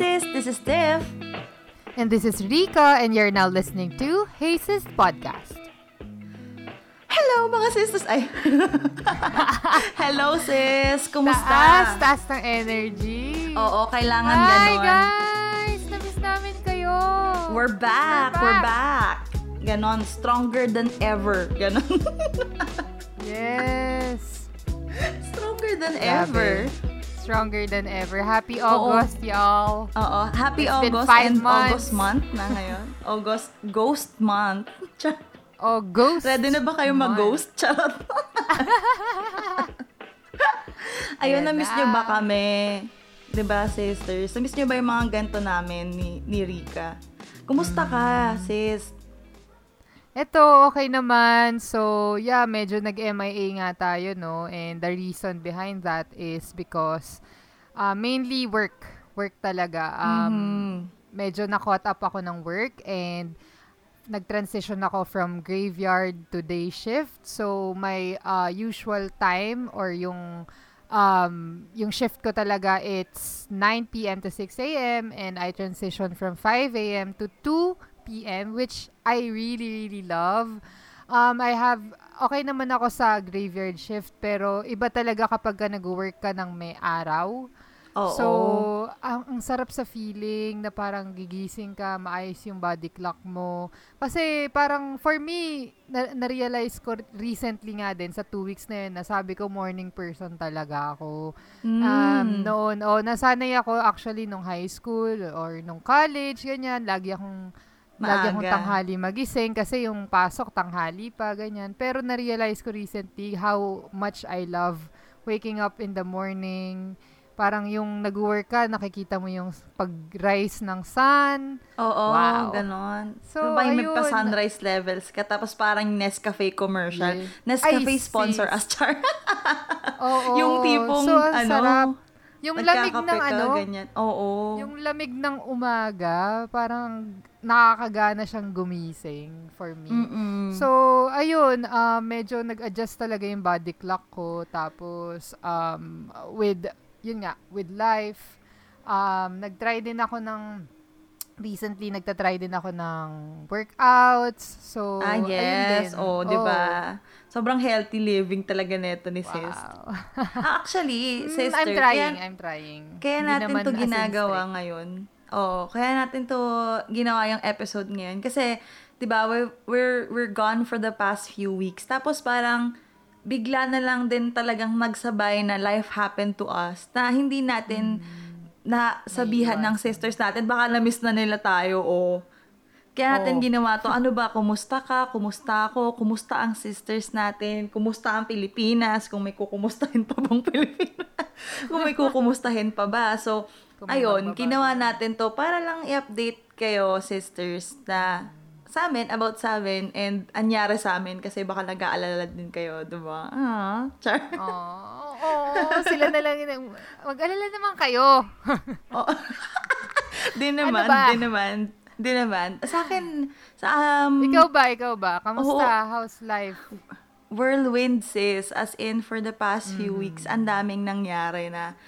sis, this is Steph. And this is Rika, and you're now listening to Hey Sis Podcast. Hello mga sisters! Ay! Hello sis! Kumusta? Taas, taas ng energy. Oo, kailangan Hi ganon. guys! Namiss namin kayo. We're back! We're back! Ganon, stronger than ever. Ganon. Yes. stronger than Grabe. ever. Stronger than ever. Happy August, y'all. Oo, happy It's been August five and months. August month na ngayon. August, ghost month. Char- Oh, ghost. Ready na ba kayo month. mag-ghost? Charot. Ayun, na-miss na. nyo ba kami? 'Di ba sisters? Na-miss nyo ba yung mga ganito namin ni, ni Rika? Kumusta ka, Hmm. sis? Ito, okay naman. So, yeah, medyo nag-MIA nga tayo, no? And the reason behind that is because uh, mainly work. Work talaga. Um, Mhm. Medyo na-caught up ako ng work and nag-transition ako from graveyard to day shift. So, my uh, usual time or yung um, yung shift ko talaga, it's 9 p.m. to 6 a.m. and I transition from 5 a.m. to 2 p.m. which I really, really love. Um, I have, okay naman ako sa graveyard shift, pero iba talaga kapag ka nag-work ka ng may araw. Oo. So, ang, ang sarap sa feeling na parang gigising ka, maayos yung body clock mo. Kasi parang for me, na, na-realize ko recently nga din sa two weeks na yun, na sabi ko morning person talaga ako. Um, Mm. noon, oh, nasanay ako actually nung high school or nung college, ganyan. Lagi akong Lagi akong tanghali magising kasi yung pasok tanghali pa, ganyan. Pero na-realize ko recently how much I love waking up in the morning. Parang yung nag-work ka, nakikita mo yung pag-rise ng sun. Oo, Wow. ganon. So, may ayun. magpa-sunrise levels ka, tapos parang Nescafe commercial. Yeah. Nescafe Ay, sponsor sis. us, Char. Oo. yung tipong, so, ano, sarap. Yung lamig ng ano, ganyan. Oo. yung lamig ng umaga, parang nakakagana siyang gumising for me. Mm-mm. So, ayun, um, medyo nag-adjust talaga yung body clock ko. Tapos, um, with, yun nga, with life, um, nag-try din ako ng, recently, nagta-try din ako ng workouts. So, Ah, yes. din. Oh, di ba? Sobrang healthy living talaga neto ni sis. Wow. Ah, actually, Mm, sister, I'm trying, kaya, I'm trying. kaya Hindi natin to ginagawa ngayon. Oo, kaya natin to ginawa yung episode ngayon. Kasi, di ba, we're, we're, we're gone for the past few weeks. Tapos parang, bigla na lang din talagang nagsabay na life happened to us na hindi natin na sabihan ng sisters natin. Baka na-miss na nila tayo o kaya natin Oo. ginawa to. Ano ba? Kumusta ka? Kumusta ako? Kumusta ang sisters natin? Kumusta ang Pilipinas? Kung may kukumustahin pa bang Pilipinas? Kung may kukumustahin pa ba? So, ayun, ginawa na. natin to para lang i-update kayo, sisters, na sa amin, about sa amin, and anyari sa amin kasi baka nag-aalala din kayo, diba? Ah, char. Oh, oh, sila na lang yun. Mag-alala naman kayo. Oh. di naman, Ano ba? di naman, di naman. Sa akin, sa um, ikaw ba, ikaw ba? Kamusta? Oo. How's life? whirlwind sis, as in for the past few Mm-hmm. weeks, ang daming nangyari na,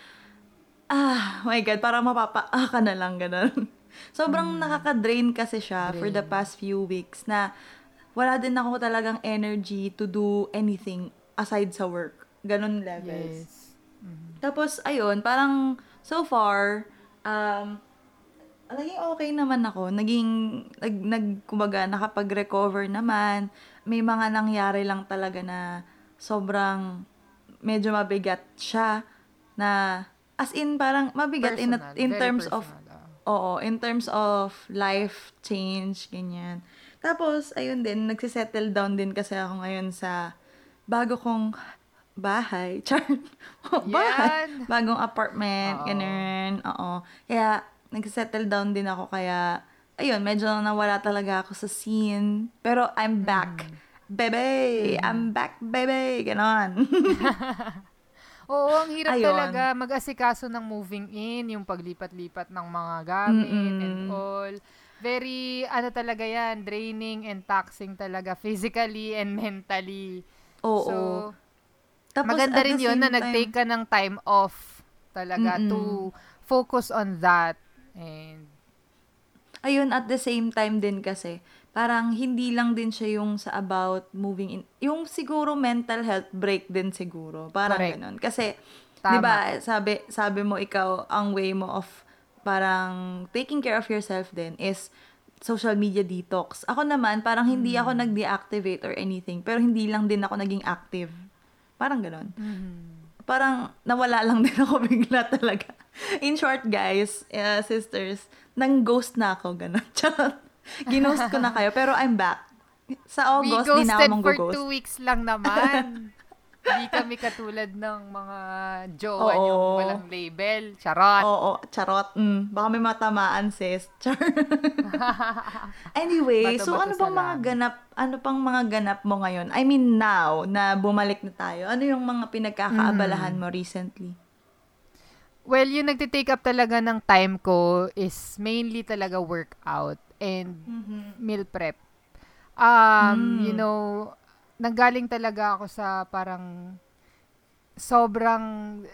ah, my God, parang mapapa-ah ka na lang, ganun. Sobrang nakaka-drain kasi siya for the Mm. Drain. past few weeks na wala din ako talagang energy to do anything aside sa work. Ganun levels. Yes. Mhm. Tapos, ayun, parang so far, um, naging okay naman ako. Naging, nag, nag kumbaga, nakapag-recover naman. May mga nangyari lang talaga na sobrang medyo mabigat siya na as in parang mabigat in, Personal, in very terms of personal, ah. Oo, in terms of life change, ganyan. Tapos, ayun din, nagsisettle down din kasi ako ngayon sa bago kong bahay. Char. bahay. Yan. Bagong apartment, Oo. ganun. Oo. Kaya, nagsisettle down din ako. Kaya, ayun, medyo nawala talaga ako sa scene. Pero, I'm back. Mm. Bebe! I'm back, bebe! Ganon. Oo, ang hirap Ayun. talaga mag-asikaso ng moving in, yung paglipat-lipat ng mga gamit and Mm-mm. all. Very, ano talaga yan, draining and taxing talaga physically and mentally. Oo. So, Tapos, maganda rin yun na nag-take ka ng time off talaga Mm-mm. to focus on that. And ayun, at the same time din kasi, parang hindi lang din siya yung sa about moving in. Yung siguro mental health break din siguro. Parang Correct. ganun. Kasi, di ba, sabi, sabi mo ikaw, ang way mo of parang taking care of yourself din is social media detox. Ako naman, parang hindi ako nag-deactivate or anything, pero hindi lang din ako naging active. Parang ganun. Parang nawala lang din ako bigla talaga. In short, guys, uh, sisters, nang ghost na ako, ganun. Charot. Ginost ko na kayo, pero I'm back. Sa August, di na ako for two weeks lang naman. Hindi kami katulad ng mga jowa Oo. yung walang label. Charot. Oo, charot. Mm, baka may matamaan, sis. Char. anyway, so Bato-bato ano sa pang mga ganap, ano pang mga ganap mo ngayon? I mean now, na bumalik na tayo. Ano yung mga pinagkakaabalahan mo recently? Well, yung nagtitake up talaga ng time ko is mainly talaga workout and meal prep. Um, Mm. you know, nanggaling talaga ako sa parang sobrang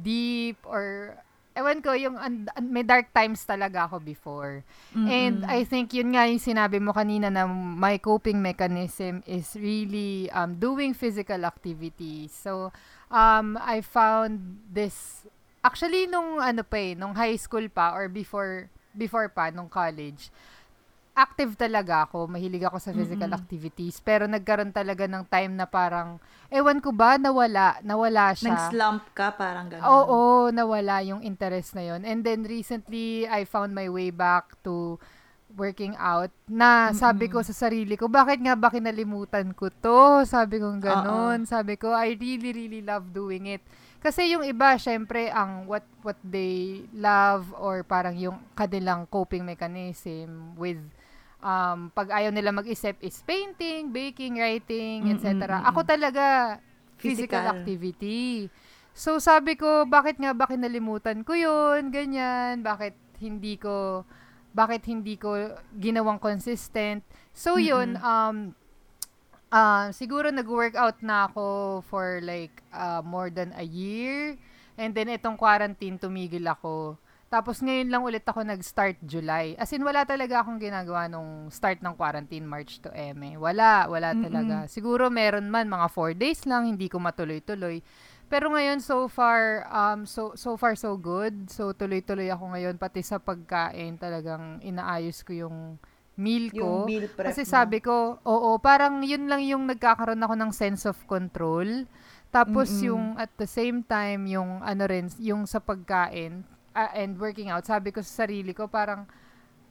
deep or ewan ko, yung an- an- may dark times talaga ako before. And I think yun nga yung sinabi mo kanina na my coping mechanism is really um, doing physical activity. So, um, I found this, actually nung ano pa eh, nung high school pa or before, before pa, nung college, active talaga ako. Mahilig ako sa physical activities. Pero nagkaroon talaga ng time na parang, ewan ko ba, nawala. Nawala siya. Nag-slump ka, parang gano'n. Oo, nawala yung interest na yon. And then recently, I found my way back to working out na sabi ko sa sarili ko, bakit nga ba kinalimutan ko to? Sabi ko ganon. Sabi ko, I really, really love doing it. Kasi yung iba, syempre, ang what what they love or parang yung kanilang coping mechanism with um, pag ayaw nila mag-isip is painting, baking, writing, etc. Ako talaga, physical, Physical. activity. So, sabi ko, bakit nga ba kinalimutan ko yun? Ganyan. Bakit hindi ko, bakit hindi ko ginawang consistent? So, yun, um, ah, siguro nag-workout na ako for like ah, more than a year. And then, itong quarantine, tumigil ako. Tapos ngayon lang ulit ako nag-start July. As in, wala talaga akong ginagawa nung start ng quarantine, March to Eme. Wala, wala talaga. Siguro meron man, mga four days lang, hindi ko matuloy-tuloy. Pero ngayon, so far, um, so, so far so good. So, tuloy-tuloy ako ngayon, pati sa pagkain, talagang inaayos ko yung meal ko. Yung meal prep Kasi sabi ko, oo, parang yun lang yung nagkakaroon ako ng sense of control. Tapos Mm-mm. yung at the same time, yung ano rin, yung sa pagkain ah, and working out, sabi ko sa sarili ko, parang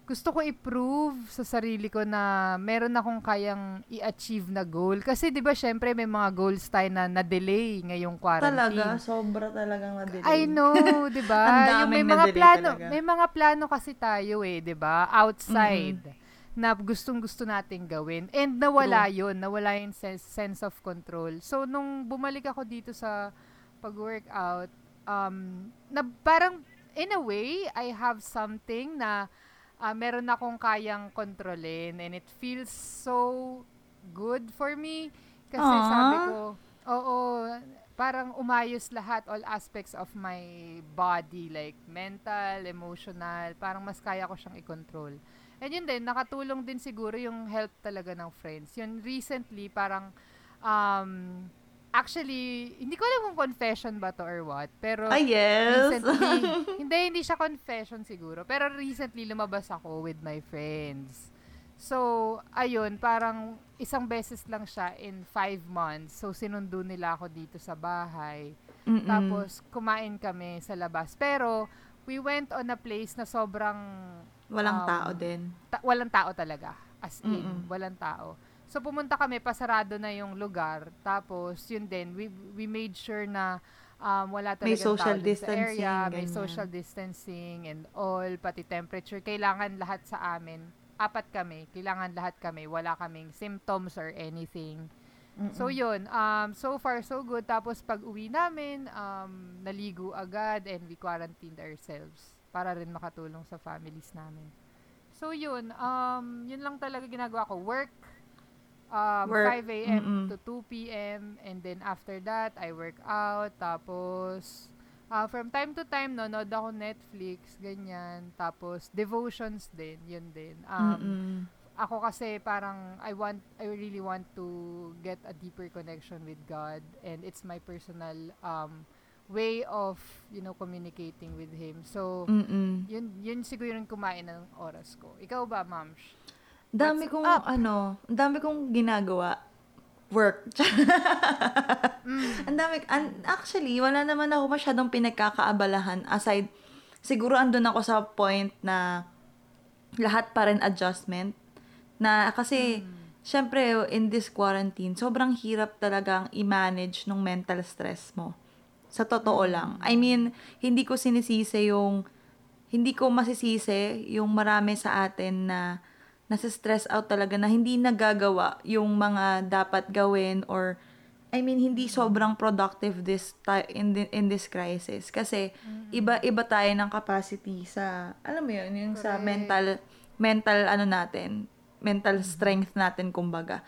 gusto ko i-prove sa sarili ko na meron akong kayang i-achieve na goal. Kasi 'di ba syempre may mga goals tayo na na-delay ngayong quarantine. Talaga, sobra talagang na-delay. I know, 'di ba? Yung may mga plano, talaga. may mga plano kasi tayo eh, 'di ba? Outside na gustong-gusto nating gawin. And nawala 'yon, nawala yung sense, sense of control. So nung bumalik ako dito sa pag-workout, um na parang in a way, I have something na ah, meron akong kayang kontrolin and it feels so good for me kasi Aww. sabi ko, oo, parang umayos lahat, all aspects of my body, like mental, emotional, parang mas kaya ko siyang i-control. And yun din, nakatulong din siguro yung help talaga ng friends. Yun, recently, parang, um, actually, hindi ko alam kung confession ba to or what, pero Ah, yes. recently, hindi, hindi siya confession siguro, pero recently lumabas ako with my friends. So, ayun, parang isang beses lang siya in five months. So, sinundo nila ako dito sa bahay. Mm-mm. Tapos, kumain kami sa labas. Pero, we went on a place na sobrang Walang um, tao din. ta- walang tao talaga. As in, Mm-mm. walang tao. So, pumunta kami, pasarado na yung lugar. Tapos, yun din, we, we made sure na um, wala talagang May social sa area. distancing, May ganyan. social distancing and all, pati temperature. Kailangan lahat sa amin, apat kami, kailangan lahat kami, wala kaming symptoms or anything. So, yun. Um, so far, so good. Tapos, pag uwi namin, um, naligo agad and we quarantined ourselves para rin makatulong sa families namin. So, yun. Um, yun lang talaga ginagawa ko. Work, um, Work, 5 a.m. mm-mm. to 2 p.m. And then, after that, I work out. Tapos, Ah, from time to time, nanonood ako Netflix, ganyan. Tapos, devotions din, yun din. Um, Mm-mm. ako kasi parang I want I really want to get a deeper connection with God and it's my personal um way of you know communicating with him. So Mm-mm. yun yun siguro yung kumain ng oras ko. Ikaw ba, ma'am? Dami What's kong up? ano, dami kong ginagawa. Work. Mm. Ang dami, actually, wala naman ako masyadong pinagkakaabalahan aside, siguro andun ako sa point na lahat pa rin adjustment. Na kasi, syempre, in this quarantine, sobrang hirap talagang i-manage nung mental stress mo. Sa totoo lang. I mean, hindi ko sinisisi yung, hindi ko masisisi yung marami sa atin na nasa stress out talaga na hindi nagagawa yung mga dapat gawin or I mean hindi sobrang productive this ti- in the, in this crisis. Kasi iba iba tayo ng capacity sa alam mo yun yung sa mental mental ano natin mental strength natin kumbaga.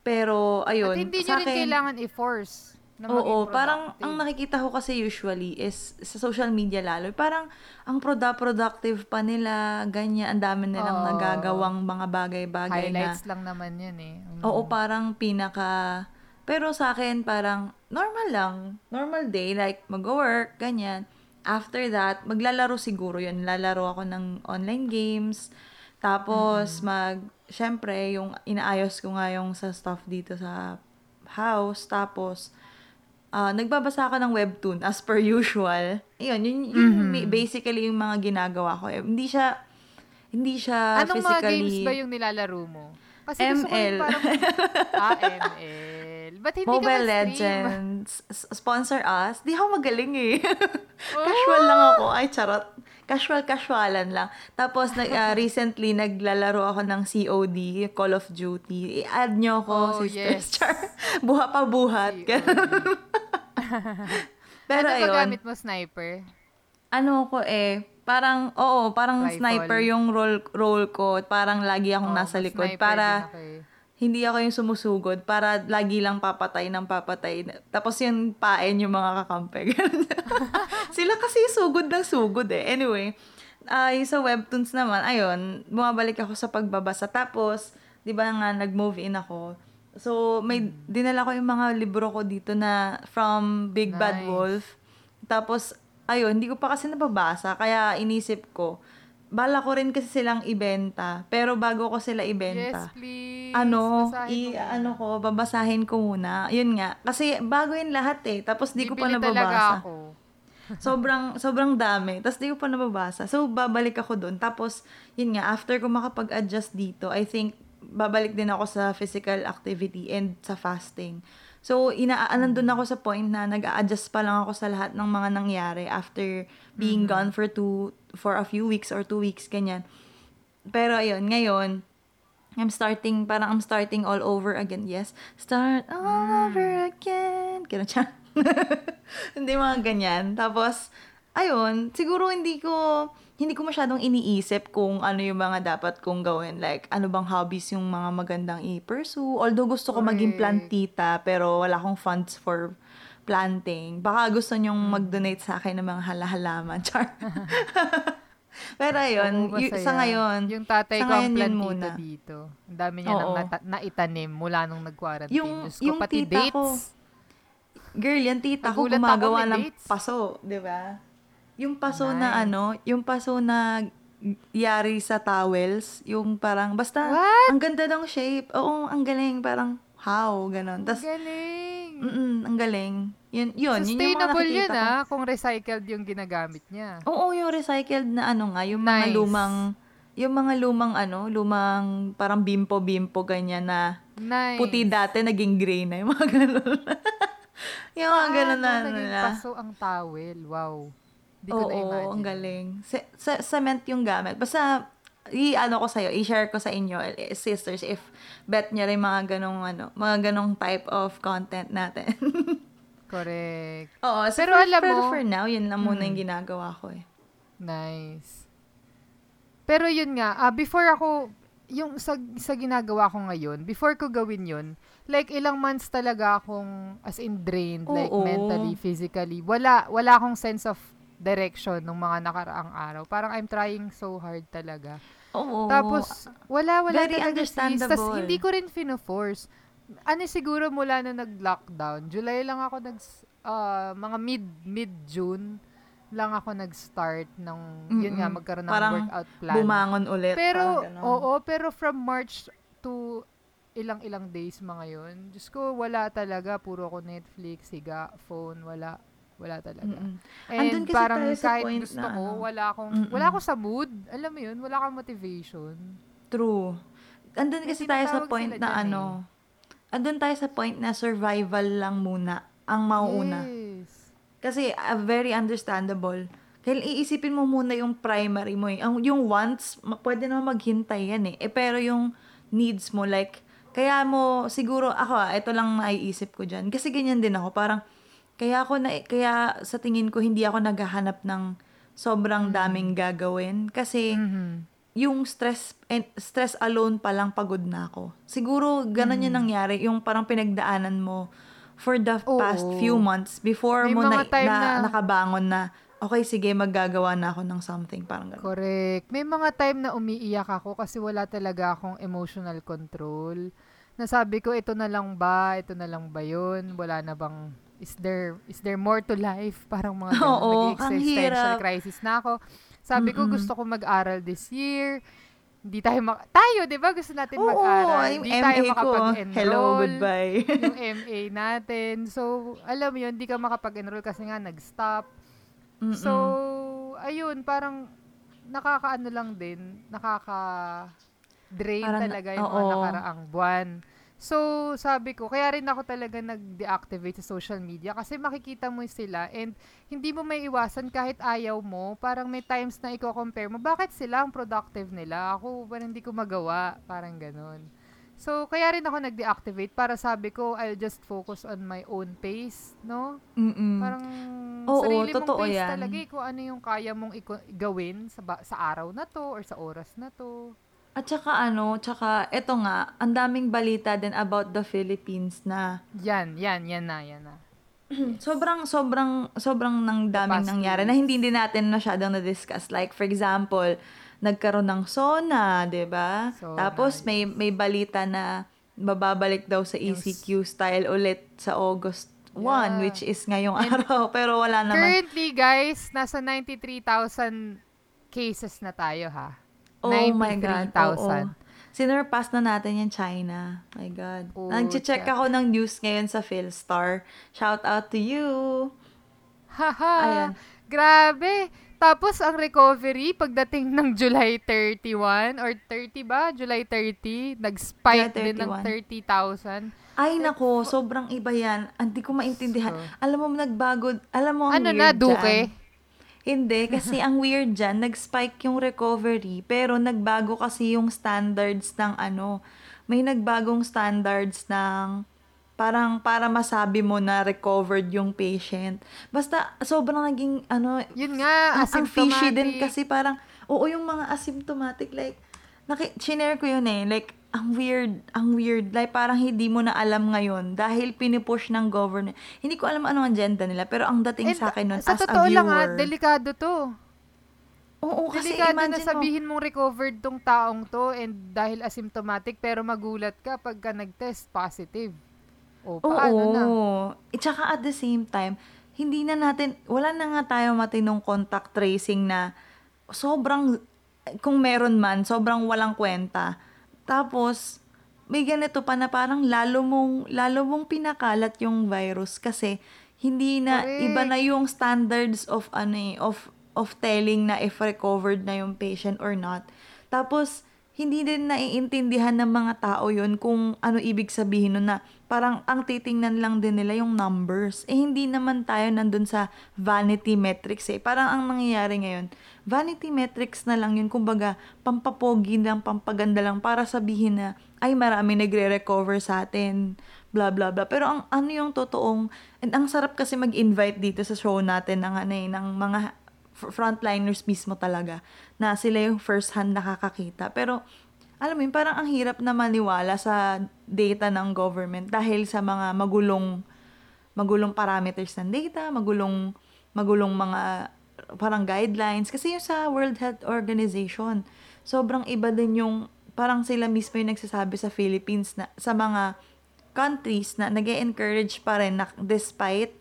Pero ayun At hindi sa akin- kailangan i-force na Oo, parang ang nakikita ko kasi usually is sa social media lalo, parang ang proda productive pa nila, ganyan, ang dami nilang Oo. nagagawang mga bagay-bagay na. Highlights lang naman yun eh. Mm. Oo, parang pinaka pero sa akin parang normal lang, normal day like mag-work, ganyan. After that, maglalaro siguro 'yun. Lalaro ako ng online games. Tapos mag syempre yung inaayos ko nga yung sa stuff dito sa house. Tapos ah, nagbabasa ako ng webtoon as per usual. Ayun, yun, yun Mm-hmm. basically yung mga ginagawa ko. Eh, Hindi siya hindi siya Anong mga physically games ba yung nilalaro mo? Kasi gusto ko ML. yung parang... ah, ML. Ba't hindi Mobile ka? Legends. Sponsor us. Di ako magaling eh. Oh! Casual lang ako. Ay, charot. Casual-casualan lang. Tapos, nag, ah, recently, naglalaro ako ng COD, Call of Duty. I-add nyo ako, Oh, sisters. yes. Char. Buha pa buhat. Pero ano ayun, gamit mo, sniper? ano ko eh, parang, oo, parang Rifle. sniper yung role, role ko. Parang lagi akong Oh, nasa likod. Para, eh. Hindi ako yung sumusugod para lagi lang papatay ng papatay. Tapos yung paen yung mga kakampe. Sila kasi sugod ng sugod eh. Anyway, ay sa webtoons naman, ayun, bumabalik ako sa pagbabasa. Tapos, di ba nga, nag-move in ako. So, may dinala ko yung mga libro ko dito na from Big Bad Nice. Wolf. Tapos, ayun, hindi ko pa kasi nababasa. Kaya inisip ko, bala ko rin kasi silang ibenta. Pero bago ko sila ibenta, Yes, please. ano, Basahin i, ano ko, babasahin ko muna. Yun nga. Kasi bago yun lahat eh. Tapos di ko pa talaga nababasa. ako. sobrang, sobrang dami. Tapos di ko pa nababasa. So, babalik ako dun. Tapos, yun nga, after ko makapag-adjust dito, I think, babalik din ako sa physical activity and sa fasting. So, ina nandun ako sa point na nag-a-adjust pa lang ako sa lahat ng mga nangyari after being gone for two, for a few weeks or two weeks, ganyan. Pero ayun, ngayon, I'm starting, parang I'm starting all over again. Yes, start all over again. Ganun siya. hindi mga ganyan. Tapos, ayun, siguro hindi ko, hindi ko masyadong iniisip kung ano yung mga dapat kong gawin. Like, ano bang hobbies yung mga magandang i-pursue. Although gusto ko maging plantita, pero wala akong funds for planting. Baka gusto nyong mag-donate sa akin ng mga halahalaman. Char. pero ayun, Oo, y- sa ngayon, Yung tatay ko ang yun plantito muna. dito. Ang dami niya nang Oo. nata- naitanim mula nung nag-quarantine. Yung- Diyos ko, yung pati tita dates. ko, Girl, yan tita ko gumagawa ng dates. paso, 'di ba? Yung paso na Nice. ano, yung paso na yari sa towels, yung parang basta What? ang ganda ng shape. Oo, ang galing, parang how ganon. Tas Galing. mm ang galing. Yun, yun, yun yung mga Sustainable yun ah, kung recycled yung ginagamit niya. Oo, yung recycled na ano nga, yung mga Nice. lumang yung mga lumang ano, lumang parang bimpo-bimpo ganyan na Nice. puti dati naging gray na yung mga ganun. yung mga ganun na Ah, ano naging na. paso ang towel. Wow. Hindi ko Oo, na-imagine. ang galing. Sa, sa, cement yung gamit. Basta, i-ano ko sa'yo, i-share ko sa inyo, eh, sisters, if bet nyo rin mga ganong, ano, mga ganong type of content natin. Correct. Oo, so Pero for, alam pero mo- for now, yun lang muna Mm. yung ginagawa ko eh. Nice. Pero yun nga, ah, before ako yung sa, sa ginagawa ko ngayon, before ko gawin yun, like ilang months talaga akong as in drained, like Oo. mentally, physically. Wala, wala akong sense of direction nung mga nakaraang araw. Parang I'm trying so hard talaga. Oo. Tapos, wala, wala Very talaga understandable. hindi ko rin fino-force. Ano siguro mula na nag-lockdown, July lang ako nag, ah, mga mid, mid-June lang ako nag-start ng, yun nga, Mm-mm. magkaroon ng Parang workout plan. bumangon ulit. Pero, oo, pero from March to ilang-ilang days mga yun, Diyos ko, wala talaga. Puro ako Netflix, higa, phone, wala. Wala talaga. Mm-mm. And Andun kasi parang tayo sa kahit point gusto na ko, ano. wala akong, Mm-mm. wala akong sa mood. Alam mo yun, wala akong motivation. True. Andun kasi tayo sa point na dyan ano, andun tayo sa point na survival lang muna ang mauuna. Yes. Kasi uh, very understandable. Kaya iisipin mo muna yung primary mo eh. Ang, yung wants, ma- pwede naman maghintay yan eh. eh. Pero yung needs mo, like, kaya mo, siguro, ako ah, ito lang naiisip ko dyan. Kasi ganyan din ako. Parang, kaya ako na, kaya sa tingin ko, hindi ako naghahanap ng sobrang daming gagawin. Kasi, Mhm. yung stress and stress alone pa lang pagod na ako. Siguro ganun yung nangyari, yung parang pinagdaanan mo for the Oo. past few months before May mo na, na, na- nakabangon na okay sige maggagawa na ako ng something parang ganun. Correct. May mga time na umiiyak ako kasi wala talaga akong emotional control. Nasabi ko, ito na lang ba? Ito na lang ba yun? Wala na bang, is there, is there more to life? Parang mga ganun, Oo, nag-existential hirap. crisis na ako. Sabi ko, Mm-mm. gusto ko mag-aral this year. Hindi tayo, mak- tayo, di ba? Gusto natin Oo, mag-aral. Hindi tayo MA ko. makapag-enroll. Hello, goodbye. yung MA natin. So, alam mo yun, hindi ka makapag-enroll kasi nga nag-stop. Mm-mm. So, ayun, parang nakakaano lang din, nakaka-drain Parang- talaga yung mga oo. nakaraang buwan. So, sabi ko, kaya rin ako talaga nag-deactivate sa social media kasi makikita mo sila and hindi mo may iwasan kahit ayaw mo. Parang may times na i-compare mo, bakit sila ang productive nila? Ako, parang hindi ko magawa. Parang ganun. So, kaya rin ako nag-deactivate para sabi ko, I'll just focus on my own pace, no? Mm-mm. Parang Oo, sarili mong totoo pace yan. talaga eh, kung ano yung kaya mong iko- gawin sa, ba- sa araw na to or sa oras na to. At saka ano, tsaka eto nga, ang daming balita din about the Philippines na Yan, yan, yan na, yan na. sobrang sobrang sobrang nang daming nangyari na hindi din natin masyadong na-discuss. Like for example, nagkaroon ng SONA, 'di ba? SONA, Tapos may may balita na mababalik daw sa ECQ style ulit sa August 1, Yeah. which is ngayong And araw, pero wala naman. Currently, guys, nasa 93,000 cases na tayo, ha? Oh my God. 93,000. Oo. Sinurpass na natin yung China. My God. Oh, Nag-check check. ako ng news ngayon sa Philstar. Shout out to you. Haha. Ayan. Grabe. Tapos, ang recovery, pagdating ng July 31 or 30 ba? July 30, nag-spike din ng 31. 30,000. Ay, nako, sobrang iba yan. Hindi ko maintindihan. So, alam mo, nagbago. Alam mo, ang ano weird na, dyan. Hindi, kasi ang weird dyan, nag-spike yung recovery, pero nagbago kasi yung standards ng ano, may nagbagong standards ng parang para masabi mo na recovered yung patient. Basta sobrang naging ano, Yun nga, ang, ang fishy din kasi parang, oo yung mga asymptomatic, like, naki, shinare ko yun eh, like, ang weird, ang weird, like, parang hindi mo na alam ngayon dahil pinipush ng government. Hindi ko alam ano ang agenda nila, pero ang dating And, sa akin nun, sa as a totoo viewer, lang ha, delikado to. oo, kasi Delikado na imagine mo, sabihin mong recovered tong taong to and dahil asymptomatic pero magulat ka pagka nag-test positive. O, oo, paano na? At saka at the same time, hindi na natin, wala na nga tayo matinong contact tracing na sobrang, kung meron man, sobrang walang kwenta. Tapos, may ganito pa na parang lalo mong, lalo mong pinakalat yung virus kasi hindi na, Correct. iba na yung standards of, ano eh, of, of telling na if recovered na yung patient or not. Tapos, hindi din naiintindihan ng mga tao yun kung ano ibig sabihin nun na parang ang titingnan lang din nila yung numbers. Eh, hindi naman tayo nandun sa vanity metrics eh. Parang ang nangyayari ngayon, vanity metrics na lang yun. Kumbaga, pampapogi lang, pampaganda lang para sabihin na, ay marami nagre-recover sa atin, blah blah blah. Pero ang ano yung totoong, and ang sarap kasi mag-invite dito sa show natin ng, ano, eh, ng mga frontliners mismo talaga na sila yung first hand nakakakita. Pero alam mo yun, parang ang hirap na maniwala sa data ng government dahil sa mga magulong magulong parameters ng data, magulong magulong mga parang guidelines kasi yung sa World Health Organization sobrang iba din yung parang sila mismo yung nagsasabi sa Philippines na sa mga countries na nag encourage pa rin na despite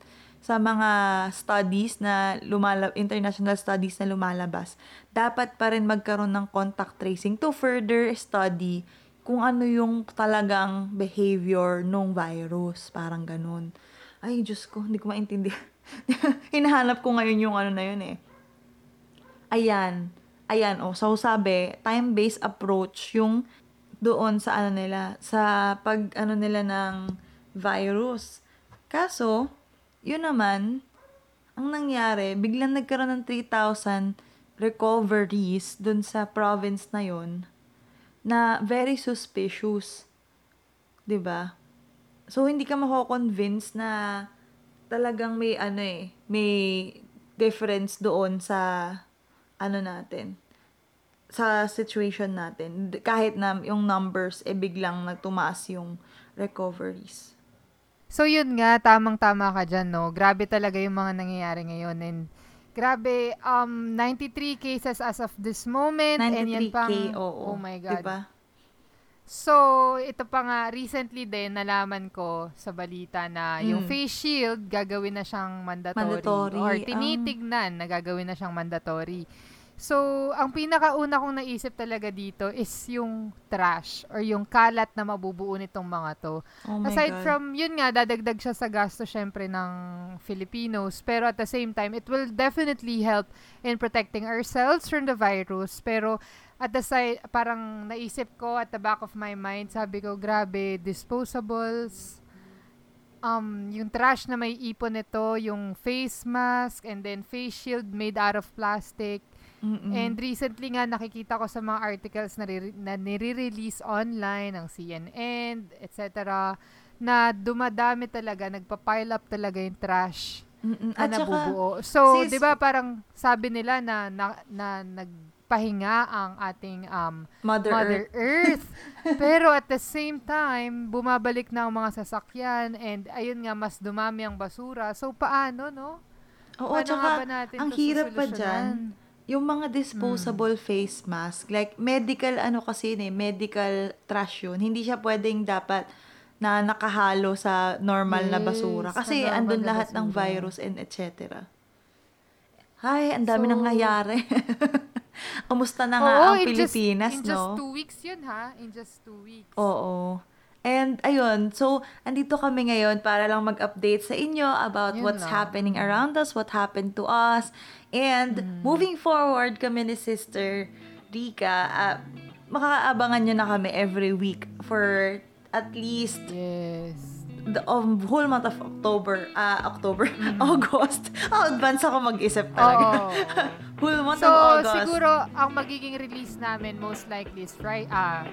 sa mga studies na lumala international studies na lumalabas, dapat pa rin magkaroon ng contact tracing to further study kung ano yung talagang behavior ng virus. Parang ganun. Ay, Diyos ko, hindi ko maintindihan. Hinahanap ko ngayon yung ano na yun eh. Ayan. Ayan, oh. So, sabi, time-based approach yung doon sa ano nila, sa pag ano nila ng virus. Kaso, yun naman, ang nangyari, biglang nagkaroon ng 3,000 recoveries dun sa province na yun na very suspicious. ba? So, hindi ka mako-convince na talagang may ano eh, may difference doon sa ano natin sa situation natin kahit na yung numbers eh biglang nagtumaas yung recoveries. So yun nga, tamang-tama ka dyan, no? Grabe talaga yung mga nangyayari ngayon. And grabe, um, 93 cases as of this moment. 93K, and yan pang, oo. Oh my God. Diba? So, ito pa nga, recently din, nalaman ko sa balita na yung Mm. face shield, gagawin na siyang mandatory. Mandatory, Or um, tinitignan na gagawin na siyang mandatory. So, ang pinakauna kong naisip talaga dito is yung trash or yung kalat na mabubuo nitong mga to. Oh Aside God. from, yun nga, dadagdag siya sa gasto syempre ng Filipinos. Pero at the same time, it will definitely help in protecting ourselves from the virus. Pero at the side, parang naisip ko at the back of my mind, sabi ko, grabe, disposables, um, yung trash na may ipon nito, yung face mask, and then face shield made out of plastic. Mm-mm. And recently nga nakikita ko sa mga articles na, riri- na nire-release online ng CNN, etc. na dumadami talaga, nagpa-pile up talaga yung trash Mm-mm. na At saka, nabubuo. So, sis- 'di ba parang sabi nila na na, na nagpahinga ang ating um, Mother, Mother Earth. Earth. Pero at the same time, bumabalik na ang mga sasakyan and ayun nga mas dumami ang basura. So paano, no? Oo, paano tsaka, ba natin ang hirap pa sosolusyonan? Yung mga disposable Hmm. face mask, like medical ano kasi yun eh, medical trash yun. Hindi siya pwedeng dapat na nakahalo sa normal na Yes, basura. sa Kasi andun na lahat ng basura. virus and etc. Ay, ang dami So, nang nangyayari. Kamusta na nga Oo, ang in just- Pilipinas, in just no? two weeks yun, ha? In just two weeks. Oo. And ayun, so andito kami ngayon para lang mag-update sa inyo about Yun what's lang. happening around us, what happened to us. And Mm. moving forward kami ni Sister Rika, ah, makakaabangan nyo na kami every week for at least Yes. the um, whole month of October, ah October, August. Oh, advance ako mag-isip talaga. whole month So, of August. siguro, ang magiging release namin most likely is Friday, ah,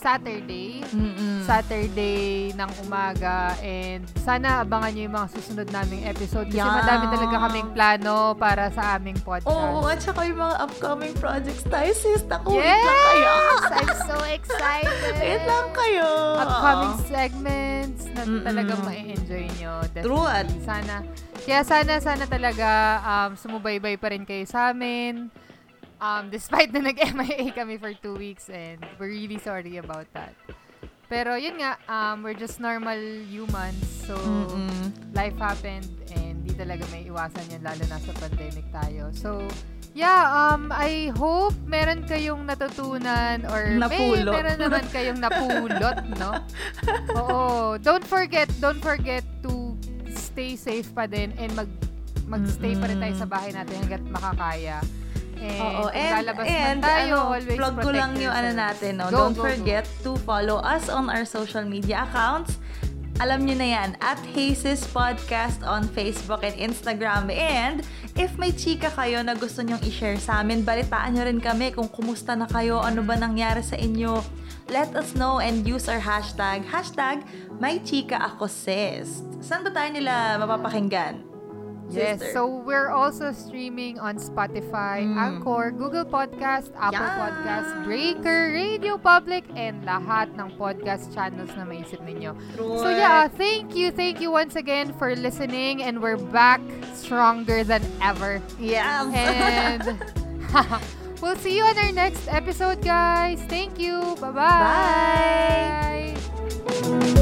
Saturday. Mm-mm. Saturday ng umaga and sana abangan nyo yung mga susunod naming episode kasi Yeah. madami talaga kaming plano para sa aming podcast. Oo, at saka yung mga upcoming projects tayo, sis. Naku, Yes! lang kayo. I'm so excited! Wait lang kayo. Upcoming segments na Mm-mm. talagang ma-enjoy nyo. True at- Definitely. Sana, kaya sana, sana talaga um, sumubaybay pa rin kayo sa amin. Um, despite na nag-MIA kami for two weeks and we're really sorry about that. Pero yun nga, um, we're just normal humans. So, Mm-mm. life happened and di talaga may iwasan yan lalo na sa pandemic tayo. So, yeah, um, I hope meron kayong natutunan or may Napulot. meron naman kayong napulot, no? Oo. Don't forget, don't forget to stay safe pa din and mag magstay pa rin tayo sa bahay natin hanggat makakaya. And Oo, and, and tayo, ano, plug ko lang yung ano natin, no? Go, Don't go, go. forget to follow us on our social media accounts. Alam nyo na yan, at Hases Podcast on Facebook and Instagram. And if may chika kayo na gusto nyong i-share sa amin, balitaan nyo rin kami kung kumusta na kayo, ano ba nangyari sa inyo. Let us know and use our hashtag, hashtag, may chika ako sis. Saan ba tayo nila mapapakinggan? Yes, sister. so we're also streaming on Spotify, Mm. Anchor, Google Podcast, Apple Yeah. Podcast, Breaker, Radio Public, and lahat ng podcast channels na maisip ninyo. So yeah, thank you, thank you once again for listening and we're back stronger than ever. Yes. And we'll see you on our next episode, guys. Thank you. Bye-bye. Bye.